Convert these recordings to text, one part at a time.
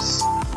It's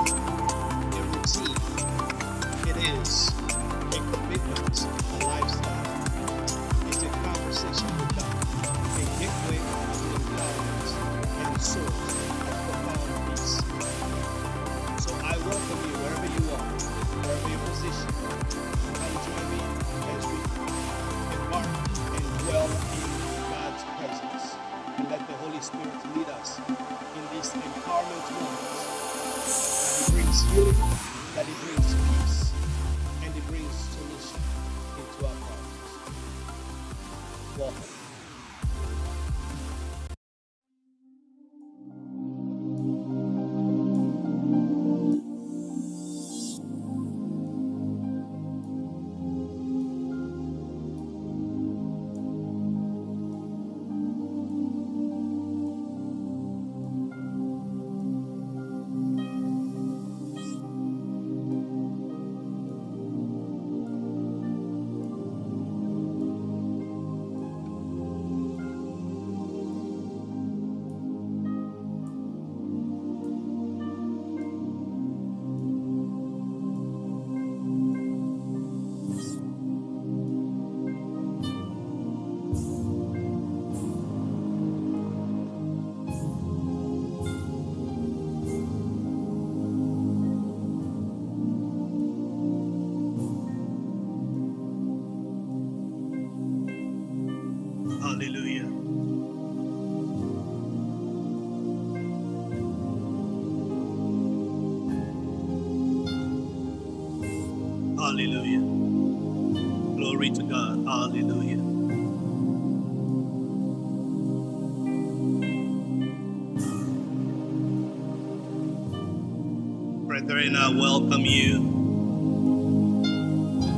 welcome you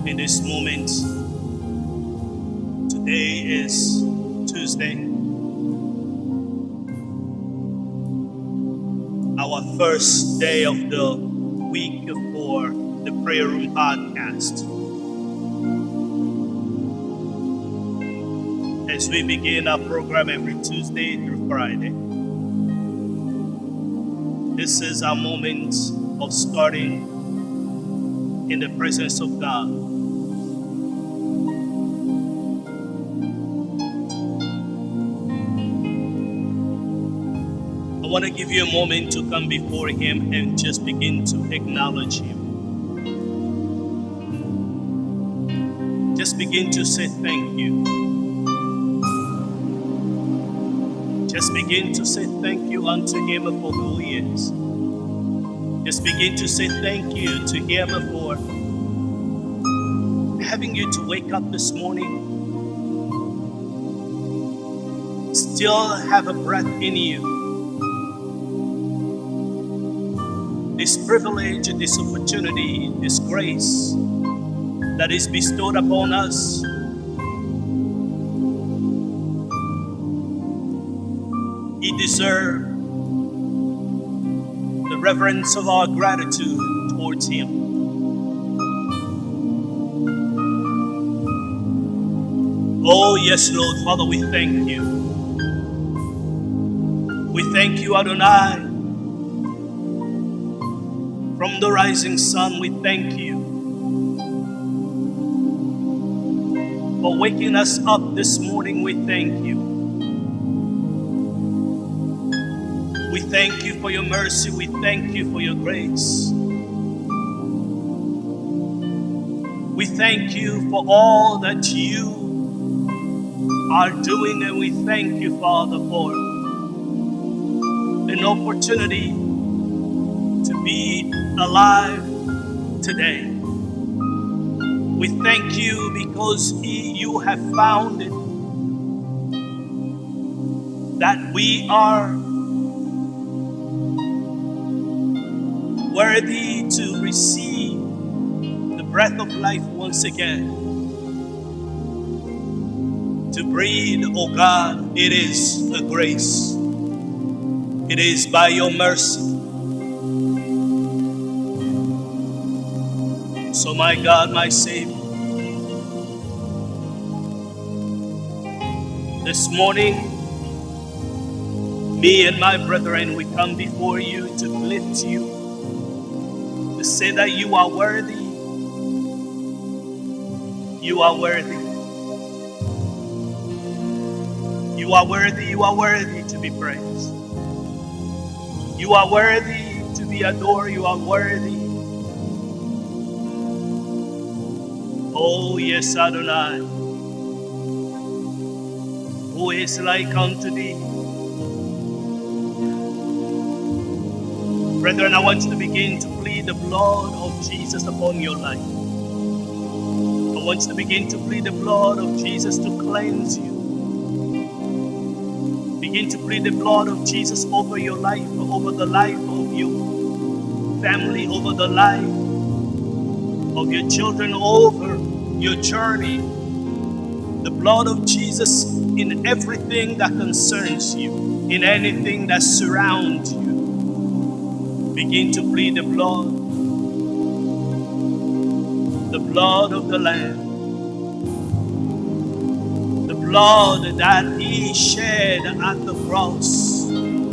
in this moment. Today is Tuesday, our first day of the week for the Prayer Room podcast. As we begin our program every Tuesday through Friday, this is our moment of starting in the presence of God. I want to give you a moment to come before Him and just begin to acknowledge Him. Just begin to say thank you. Just begin to say thank you unto Him for who He is. Just begin to say thank you to Him for having you to wake up this morning, still have a breath in you. this privilege, this opportunity, this grace that is bestowed upon us. He deserves reverence of our gratitude towards Him. Oh, yes, Lord. Father, we thank you. We thank you, Adonai. From the rising sun, we thank you for waking us up this morning. We thank you. Thank you for your mercy. We thank you for your grace. We thank you for all that you are doing, and we thank you, Father, for an opportunity to be alive today. We thank you because you have found it that we are worthy to receive the breath of life once again. To breathe, oh God, it is a grace. It is by your mercy. So, my God, my Savior, this morning, me and my brethren, we come before you to lift you to say that you are worthy. You are worthy. You are worthy. You are worthy to be praised. You are worthy to be adored. You are worthy. Oh, yes, Adonai. Who is like unto thee? Brethren, I want you to begin to the blood of Jesus upon your life. I want you to begin to plead the blood of Jesus to cleanse you. Begin to plead the blood of Jesus over your life, over the life of your family, over the life of your children, over your journey. The blood of Jesus in everything that concerns you, in anything that surrounds you. Begin to plead the blood, the blood of the Lamb, the blood that He shed at the cross, the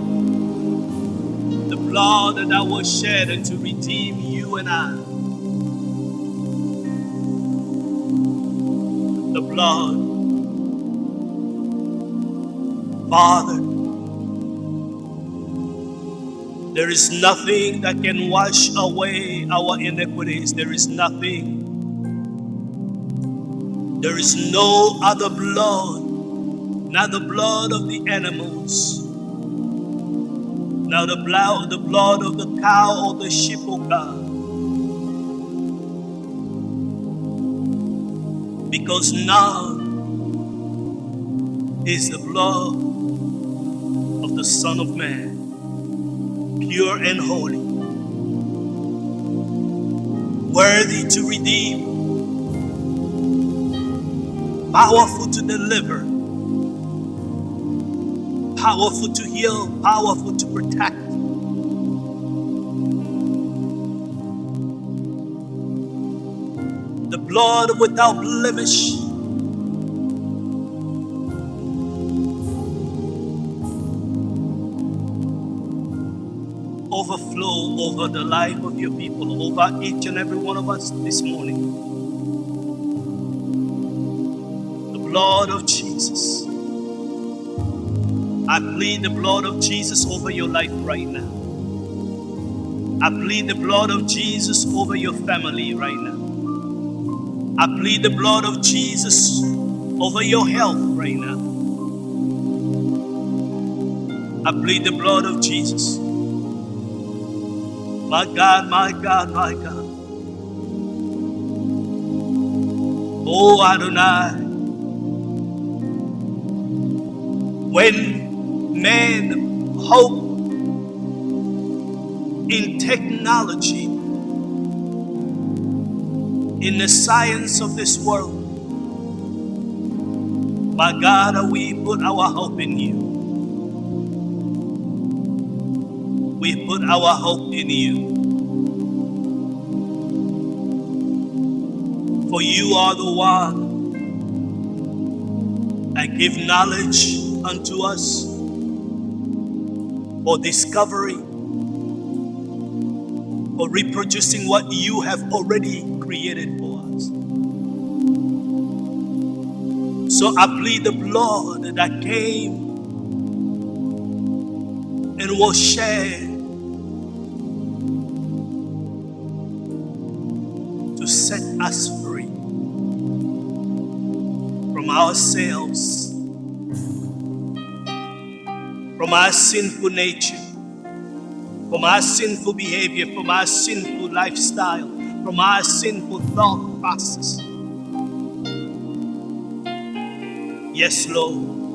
blood that was shed to redeem you and I, the blood, Father. There is nothing that can wash away our iniquities. There is nothing. There is no other blood, not the blood of the animals, not the blood, the blood of the cow or the sheep, oh God. Because none is the blood of the Son of Man pure and holy, worthy to redeem, powerful to deliver, powerful to heal, powerful to protect. The blood without blemish. Overflow over the life of your people, over each and every one of us this morning. The blood of Jesus. I plead the blood of Jesus over your life right now. I plead the blood of Jesus over your family right now. I plead the blood of Jesus over your health right now. I plead the blood of Jesus. My God, my God, my God. Oh Adonai. When men hope in technology, in the science of this world, my God, we put our hope in you. We put our hope in you. For you are the one that give knowledge unto us for discovery, for reproducing what you have already created for us. So I plead the blood that came and was shed ourselves, from our sinful nature, from our sinful behavior, from our sinful lifestyle, from our sinful thought process. Yes, Lord.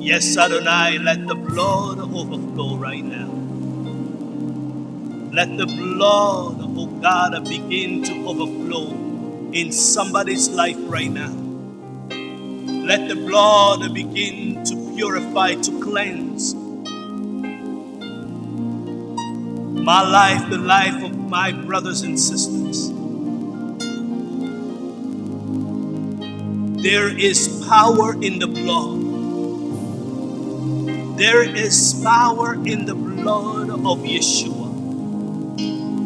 Yes, Adonai, let the blood overflow right now. Let the blood, oh God, begin to overflow in somebody's life right now. Let the blood begin to purify, to cleanse my life, the life of my brothers and sisters. There is power in the blood. There is power in the blood of Yeshua.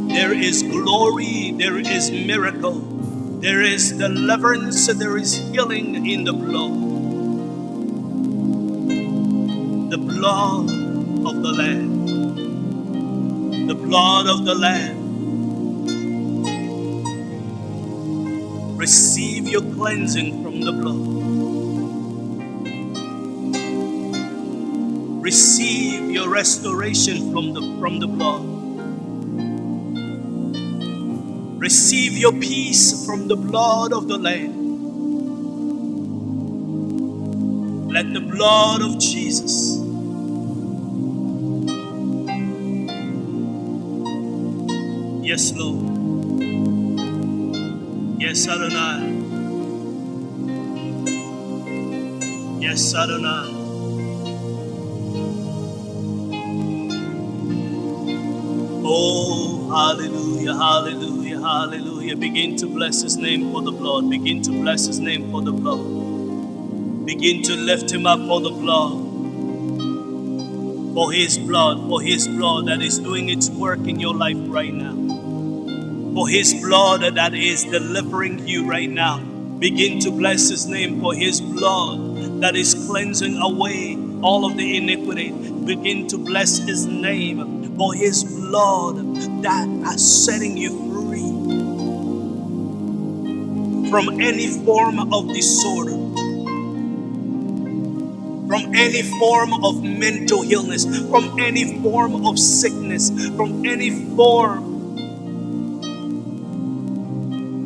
There is glory, there is miracle, there is deliverance, there is healing in the blood. The blood of the Lamb. The blood of the Lamb. Receive your cleansing from the blood. receive your restoration from the from the blood receive your peace from the blood of the lamb. Let the blood of jesus yes lord. Yes adonai. Yes adonai. Oh, hallelujah, hallelujah, hallelujah. Begin to bless his name for the blood. Begin to bless his name for the blood. Begin to lift him up for the blood. For his blood, for his blood that is doing its work in your life right now. For his blood that is delivering you right now. Begin to bless his name for his blood that is cleansing away all of the iniquity. Begin to bless his name for his blood that is setting you free from any form of disorder, from any form of mental illness, from any form of sickness, from any form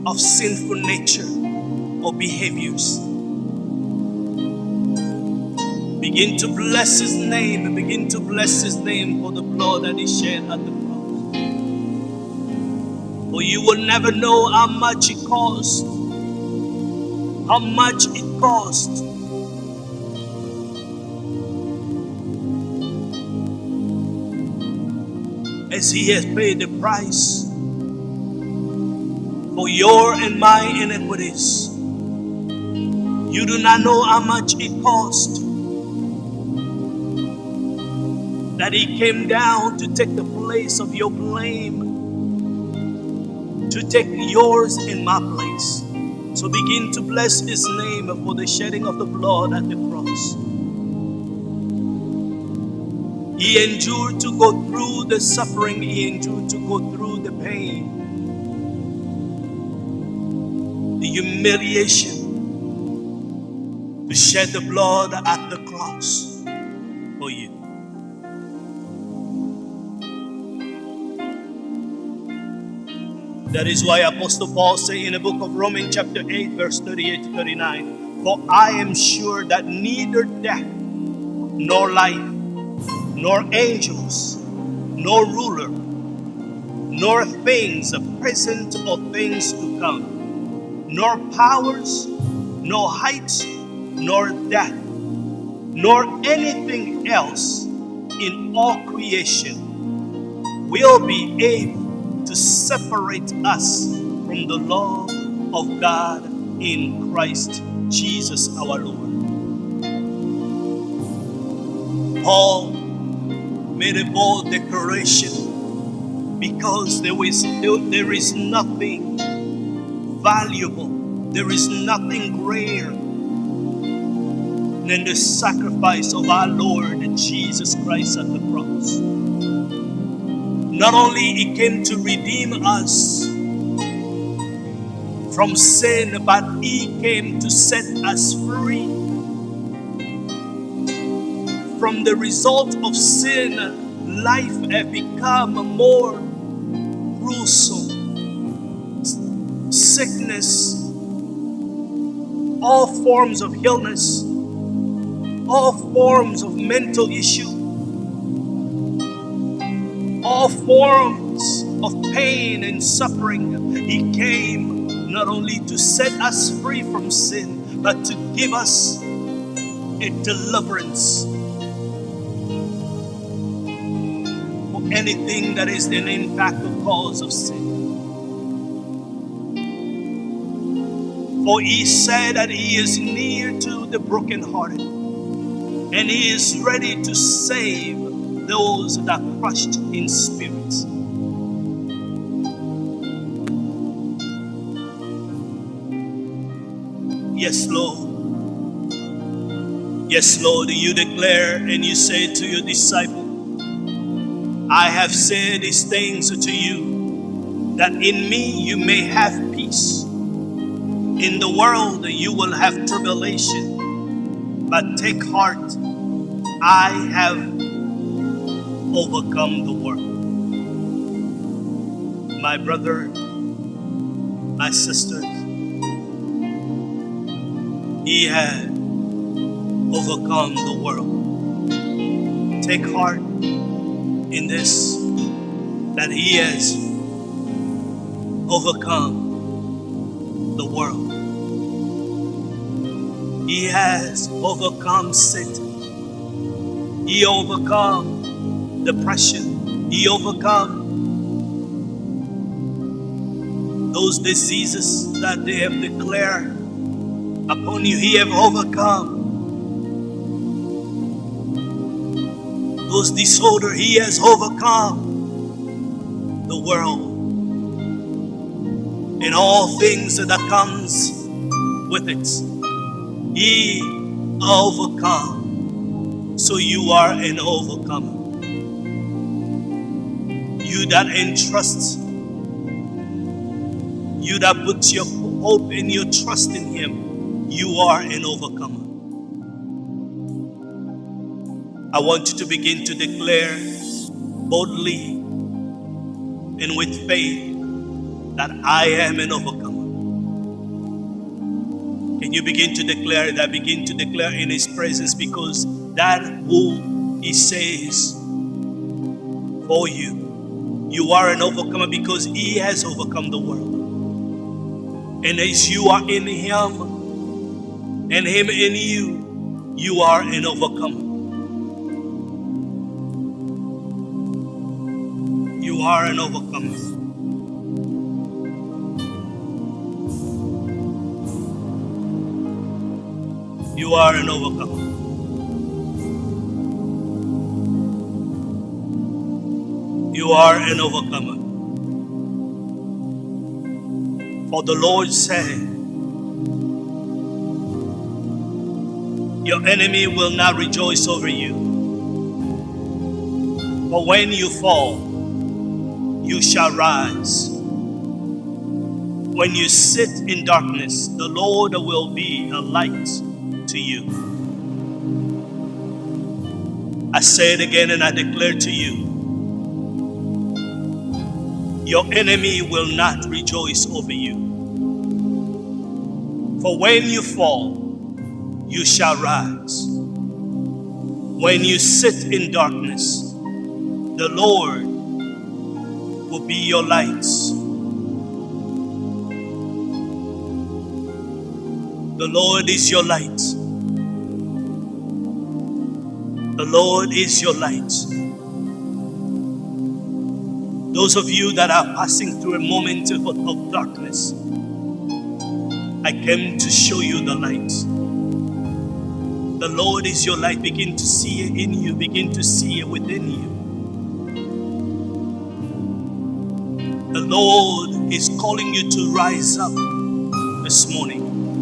of sinful nature or behaviors. Begin to bless his name and begin to bless his name for the blood that he shed at the cross. For you will never know how much it cost. How much it cost. As he has paid the price for your and my iniquities. You do not know how much it cost. that he came down to take the place of your blame, to take yours in my place. So begin to bless his name for the shedding of the blood at the cross. He endured to go through the suffering, he endured to go through the pain, the humiliation, to shed the blood at the cross That is why Apostle Paul say in the book of Romans chapter 8 verse 38 to 39, For I am sure that neither death, nor life, nor angels, nor ruler, nor things present or things to come, nor powers, nor heights, nor depth, nor anything else in all creation will be able to separate us from the love of God in Christ Jesus our Lord. Paul made a bold declaration because there is, there is nothing valuable, there is nothing greater than the sacrifice of our Lord Jesus Christ at the cross. Not only He came to redeem us from sin, but He came to set us free. From the result of sin, life had become more gruesome. Sickness, all forms of illness, all forms of mental issue, all forms of pain and suffering. He came not only to set us free from sin, but to give us a deliverance for anything that is an impact or cause of sin. For he said that he is near to the brokenhearted and he is ready to save those that are crushed in spirit. Yes, Lord. Yes, Lord, you declare and you say to your disciple, I have said these things to you that in me you may have peace. In the world you will have tribulation, but take heart, I have overcome the world. My brother, my sisters, he had overcome the world. Take heart in this that he has overcome the world. He has overcome Satan. He overcome depression. He overcome those diseases that they have declared upon you. He have overcome those disorder. He has overcome the world and all things that comes with it. He overcome. So you are an overcomer. You that entrust, you that put your hope and your trust in Him, you are an overcomer. I want you to begin to declare boldly and with faith that I am an overcomer. Can you begin to declare that? Begin to declare in His presence because that who He says for you, you are an overcomer because He has overcome the world. And as you are in Him and Him in you, you are an overcomer. You are an overcomer. You are an overcomer. You are an overcomer. For the Lord said, Your enemy will not rejoice over you. For when you fall, you shall rise. When you sit in darkness, the Lord will be a light to you. I say it again and I declare to you your enemy will not rejoice over you. For when you fall, you shall rise. When you sit in darkness, the Lord will be your lights. The Lord is your light. The Lord is your light. Those of you that are passing through a moment of, of darkness, I came to show you the light. The Lord is your light. Begin to see it in you, begin to see it within you. The Lord is calling you to rise up this morning.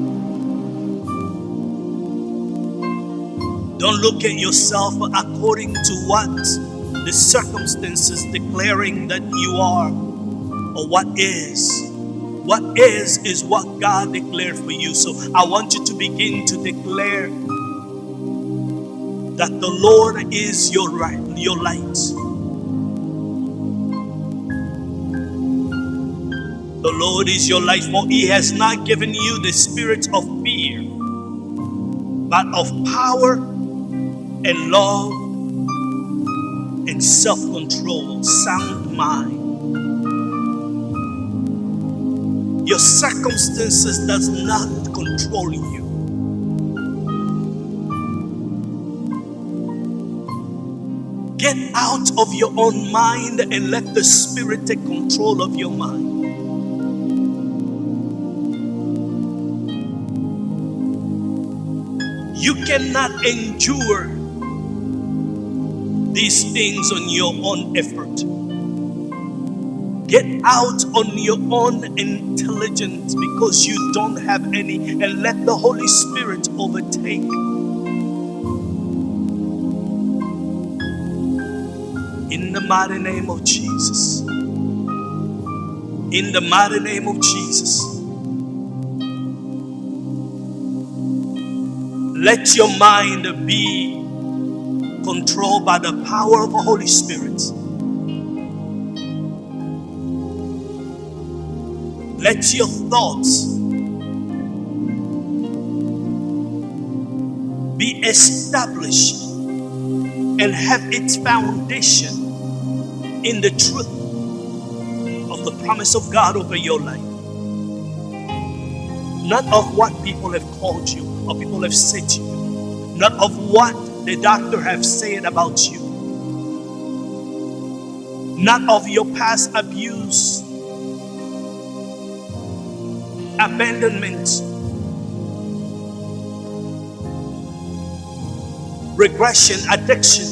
Don't look at yourself according to what the circumstances declaring that you are or what is. What is, is what God declared for you. So I want you to begin to declare that the Lord is your right, your light. The Lord is your light, for He has not given you the spirit of fear, but of power and love and self control, sound mind. Your circumstances does not control you. Get out of your own mind and let the Spirit take control of your mind. You cannot endure these things on your own effort. Get out on your own intelligence because you don't have any, and let the Holy Spirit overtake. In the mighty name of Jesus. In the mighty name of Jesus. Let your mind be controlled by the power of the Holy Spirit. Let your thoughts be established and have its foundation in the truth of the promise of God over your life. Not of what people have called you or people have said to you, not of what the doctor have said about you, not of your past abuse abandonment, regression, addiction.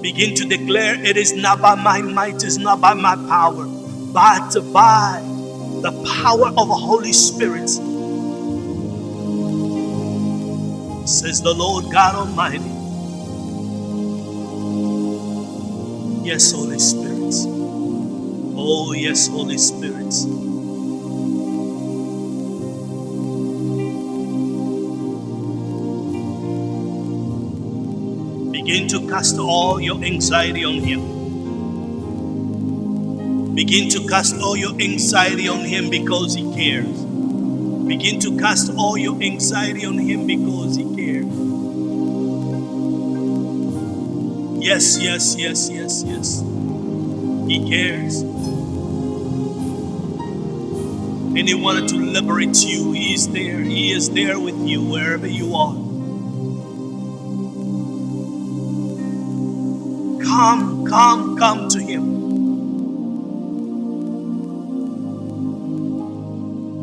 Begin to declare it is not by my might, it is not by my power, but by the power of the Holy Spirit, says the Lord God Almighty. Yes, Holy Spirit. Oh, yes, Holy Spirit. Begin to cast all your anxiety on Him. Begin to cast all your anxiety on Him because He cares. Begin to cast all your anxiety on Him because He cares. Yes, yes, yes, yes, yes. He cares and He wanted to liberate you. He is there. He is there with you wherever you are. Come, come, come to Him.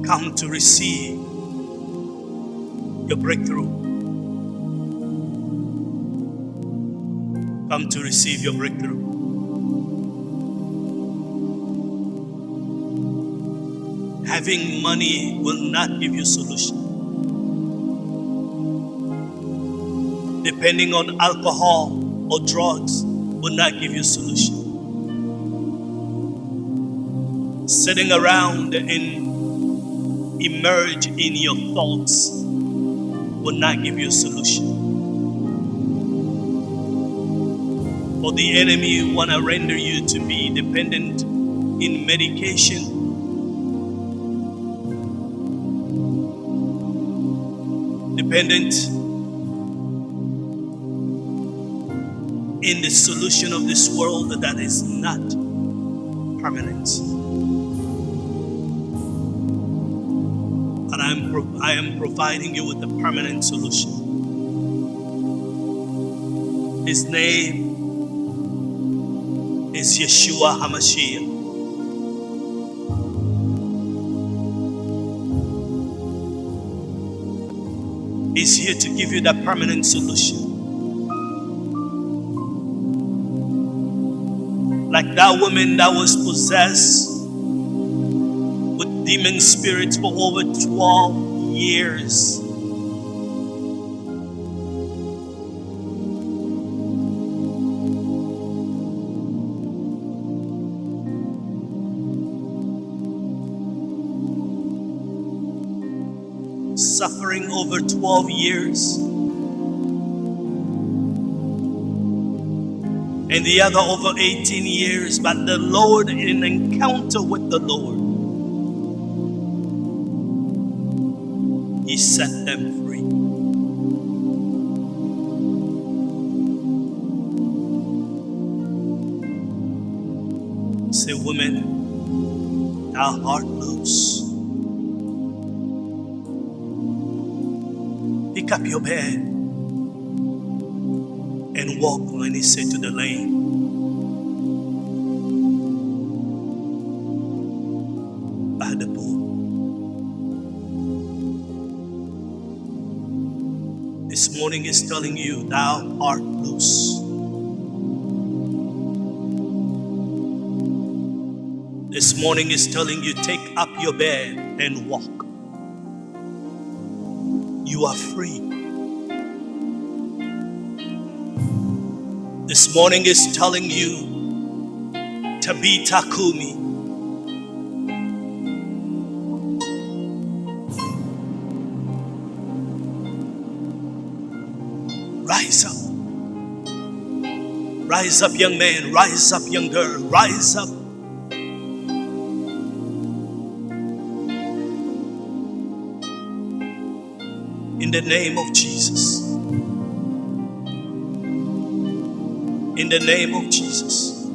Come to receive your breakthrough. Come to receive your breakthrough. having money will not give you solution. Depending on alcohol or drugs will not give you solution. Sitting around and emerge in your thoughts will not give you a solution. For the enemy want to render you to be dependent in medication dependent in the solution of this world that is not permanent. But I'm pro- I am providing you with a permanent solution. His name is Yeshua HaMashiach. is here to give you that permanent solution. Like that woman that was possessed with demon spirits for over 12 years. 12 years, and the other over 18 years. But the Lord, in encounter with the Lord, He set them free. Say, woman, thou art loose. Pick up your bed and walk, when he said to the lame. By the pool. This morning is telling you, thou art loose. This morning is telling you, take up your bed and walk. You are free. This morning is telling you, Tabita Kumi. Rise up. Rise up, young man. Rise up, young girl. Rise up. The name of Jesus. In the name of Jesus.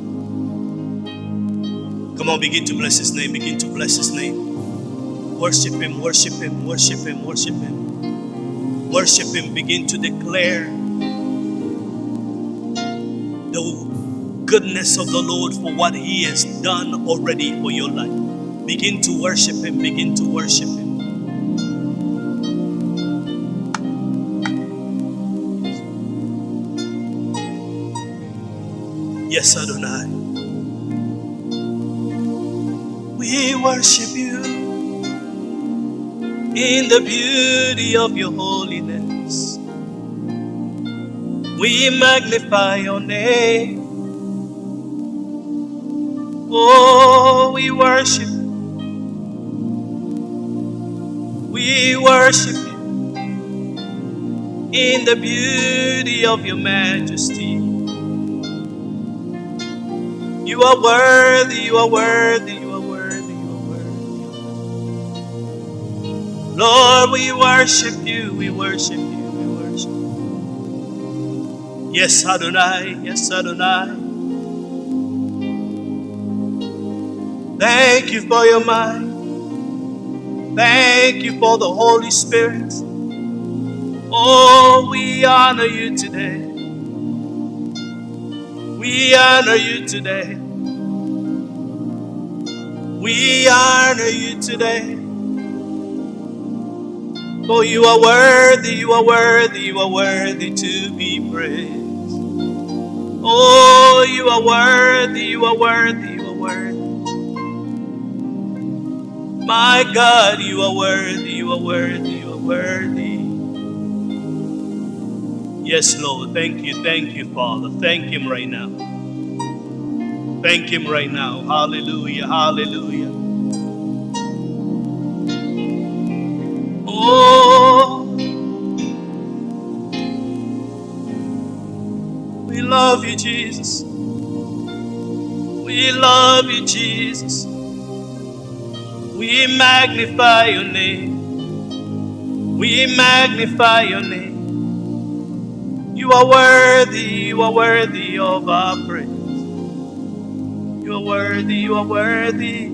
Come on, begin to bless his name. Begin to bless his name. Worship him, worship him, worship him, worship him. Worship him. Begin to declare the goodness of the Lord for what he has done already for your life. Begin to worship him. Begin to worship him. Yes, Adonai. We worship you in the beauty of your holiness. We magnify your name. Oh, we worship. We worship you in the beauty of your majesty. You are worthy, you are worthy, you are worthy, you are worthy. Lord, we worship you, we worship you, we worship you. Yes, Adonai, yes, Adonai. Thank you for your mind. Thank you for the Holy Spirit. Oh, we honor you today. We honor you today. We honor you today. For you are worthy, you are worthy, you are worthy to be praised. Oh, you are worthy, you are worthy, you are worthy. My God, you are worthy, you are worthy, you are worthy. Yes, Lord. Thank you, thank you, Father. Thank Him right now. Thank Him right now. Hallelujah, hallelujah. Oh, we love you, Jesus. We love you, Jesus. We magnify your name. We magnify your name. You are worthy, you are worthy of our praise. You are worthy, you are worthy.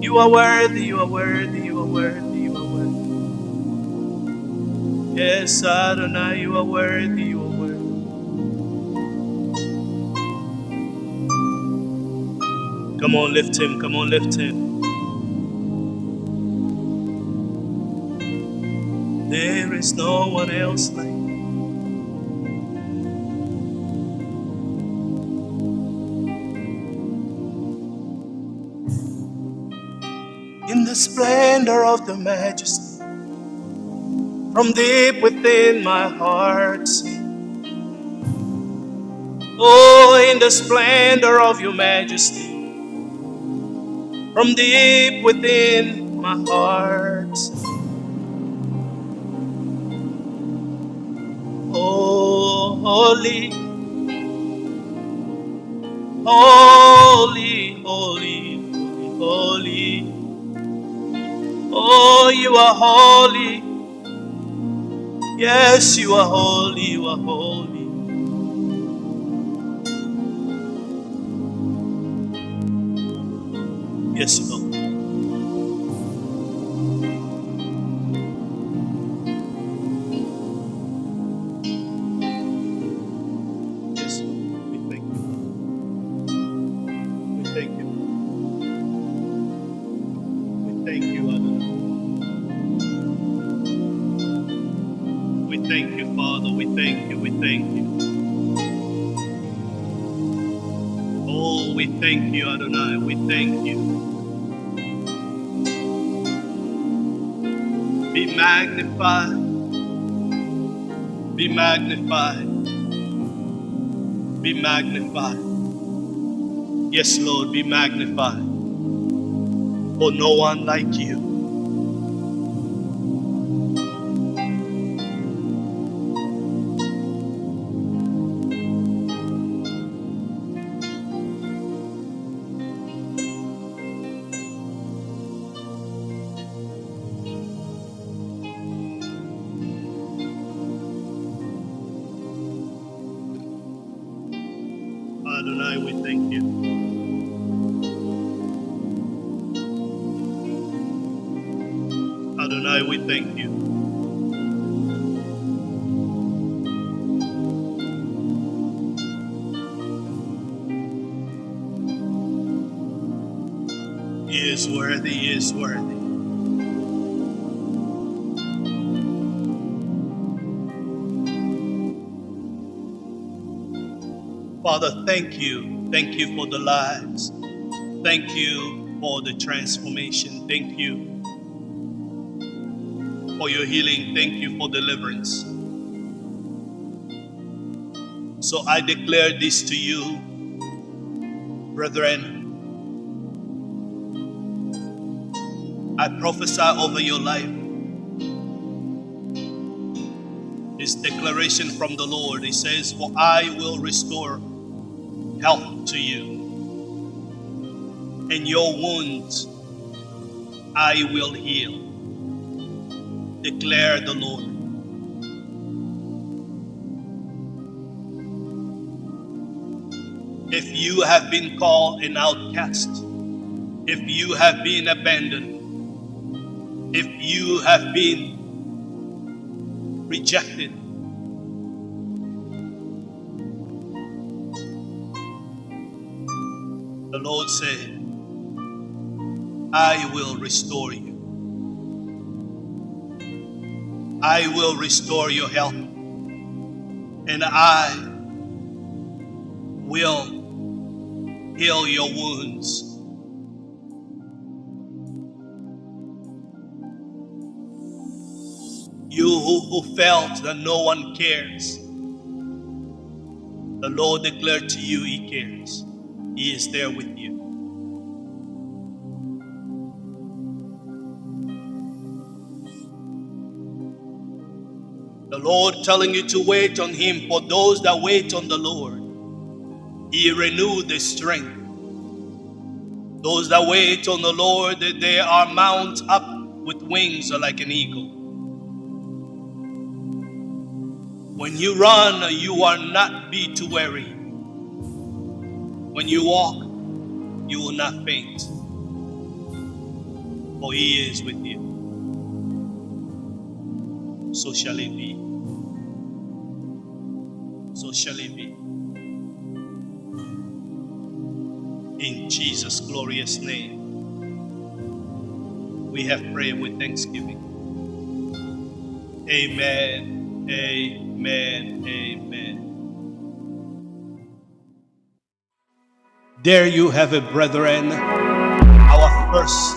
You are worthy, you are worthy, you are worthy, you are worthy. Yes, Adonai, you are worthy, you are worthy. Come on, lift him, come on, lift him. There is no one else like. splendor of the majesty. From deep within my heart. Oh, in the splendor of your majesty. From deep within my heart. Oh, holy, holy, holy, holy. Oh, you are holy. Yes, you are holy, you are holy. Yes, Lord. Magnified. Be magnified. Be magnified. Yes, Lord, be magnified. For no one like you. Adonai, we thank you. Adonai, we thank you. He is worthy, he is worthy. Father, thank you. Thank you for the lives. Thank you for the transformation. Thank you for your healing. Thank you for deliverance. So I declare this to you, brethren. I prophesy over your life. This declaration from the Lord. He says, For I will restore health to you, and your wounds I will heal, declare the Lord. If you have been called an outcast, if you have been abandoned, if you have been rejected, Lord said, I will restore you. I will restore your health. And I will heal your wounds. You who, who felt that no one cares, the Lord declared to you He cares. He is there with you. The Lord telling you to wait on Him for those that wait on the Lord. He renew their strength. Those that wait on the Lord, they are mount up with wings like an eagle. When you run, you are not be too weary. When you walk, you will not faint. For he is with you. So shall it be. So shall it be. In Jesus' glorious name, we have prayed with thanksgiving. Amen. Amen. Amen. There you have it, brethren. Our first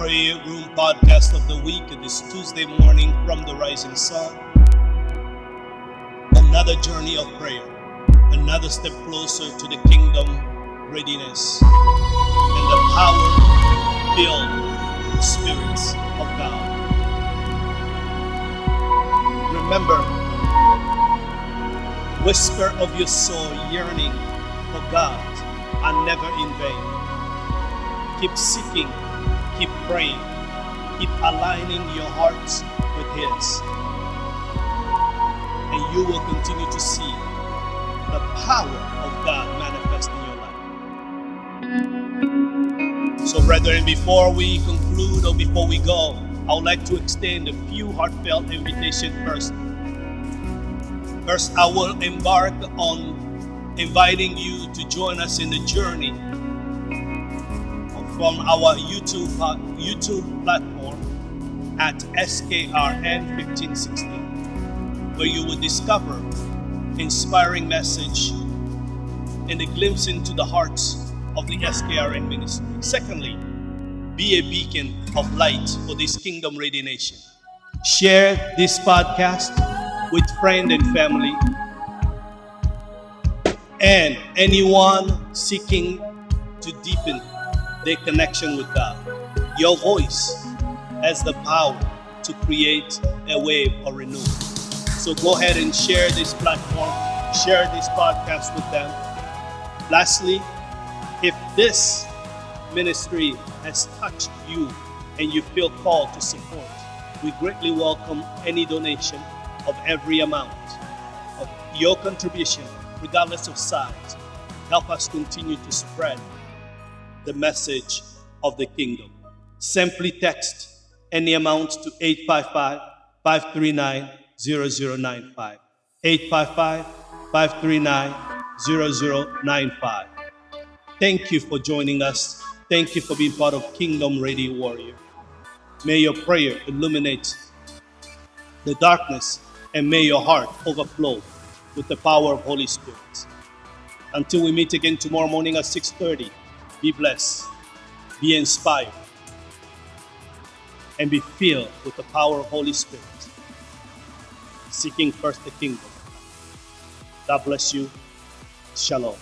prayer room podcast of the week this Tuesday morning from the rising sun. Another journey of prayer, another step closer to the kingdom readiness and the power filled spirits of God. Remember, whisper of your soul yearning for God are never in vain. Keep seeking, keep praying, keep aligning your hearts with His. And you will continue to see the power of God manifest in your life. So, brethren, before we conclude or before we go, I would like to extend a few heartfelt invitations first. First, I will embark on inviting you to join us in the journey from our YouTube uh, YouTube platform at SKRN 1516, where you will discover inspiring message and a glimpse into the hearts of the SKRN ministry. Secondly, be a beacon of light for this kingdom ready nation. Share this podcast with friend and family and anyone seeking to deepen their connection with God. Your voice has the power to create a wave of renewal. So go ahead and share this platform, share this podcast with them. Lastly, if this ministry has touched you and you feel called to support, we greatly welcome any donation of every amount of your contribution regardless of size. Help us continue to spread the message of the kingdom. Simply text any amount to 855 539 0095. 855 539 0095. Thank you for joining us. Thank you for being part of Kingdom Radio Warrior. May your prayer illuminate the darkness and may your heart overflow with the power of Holy Spirit. Until we meet again tomorrow morning at 6:30, be blessed, be inspired, and be filled with the power of Holy Spirit. Seeking first the kingdom. God bless you. Shalom.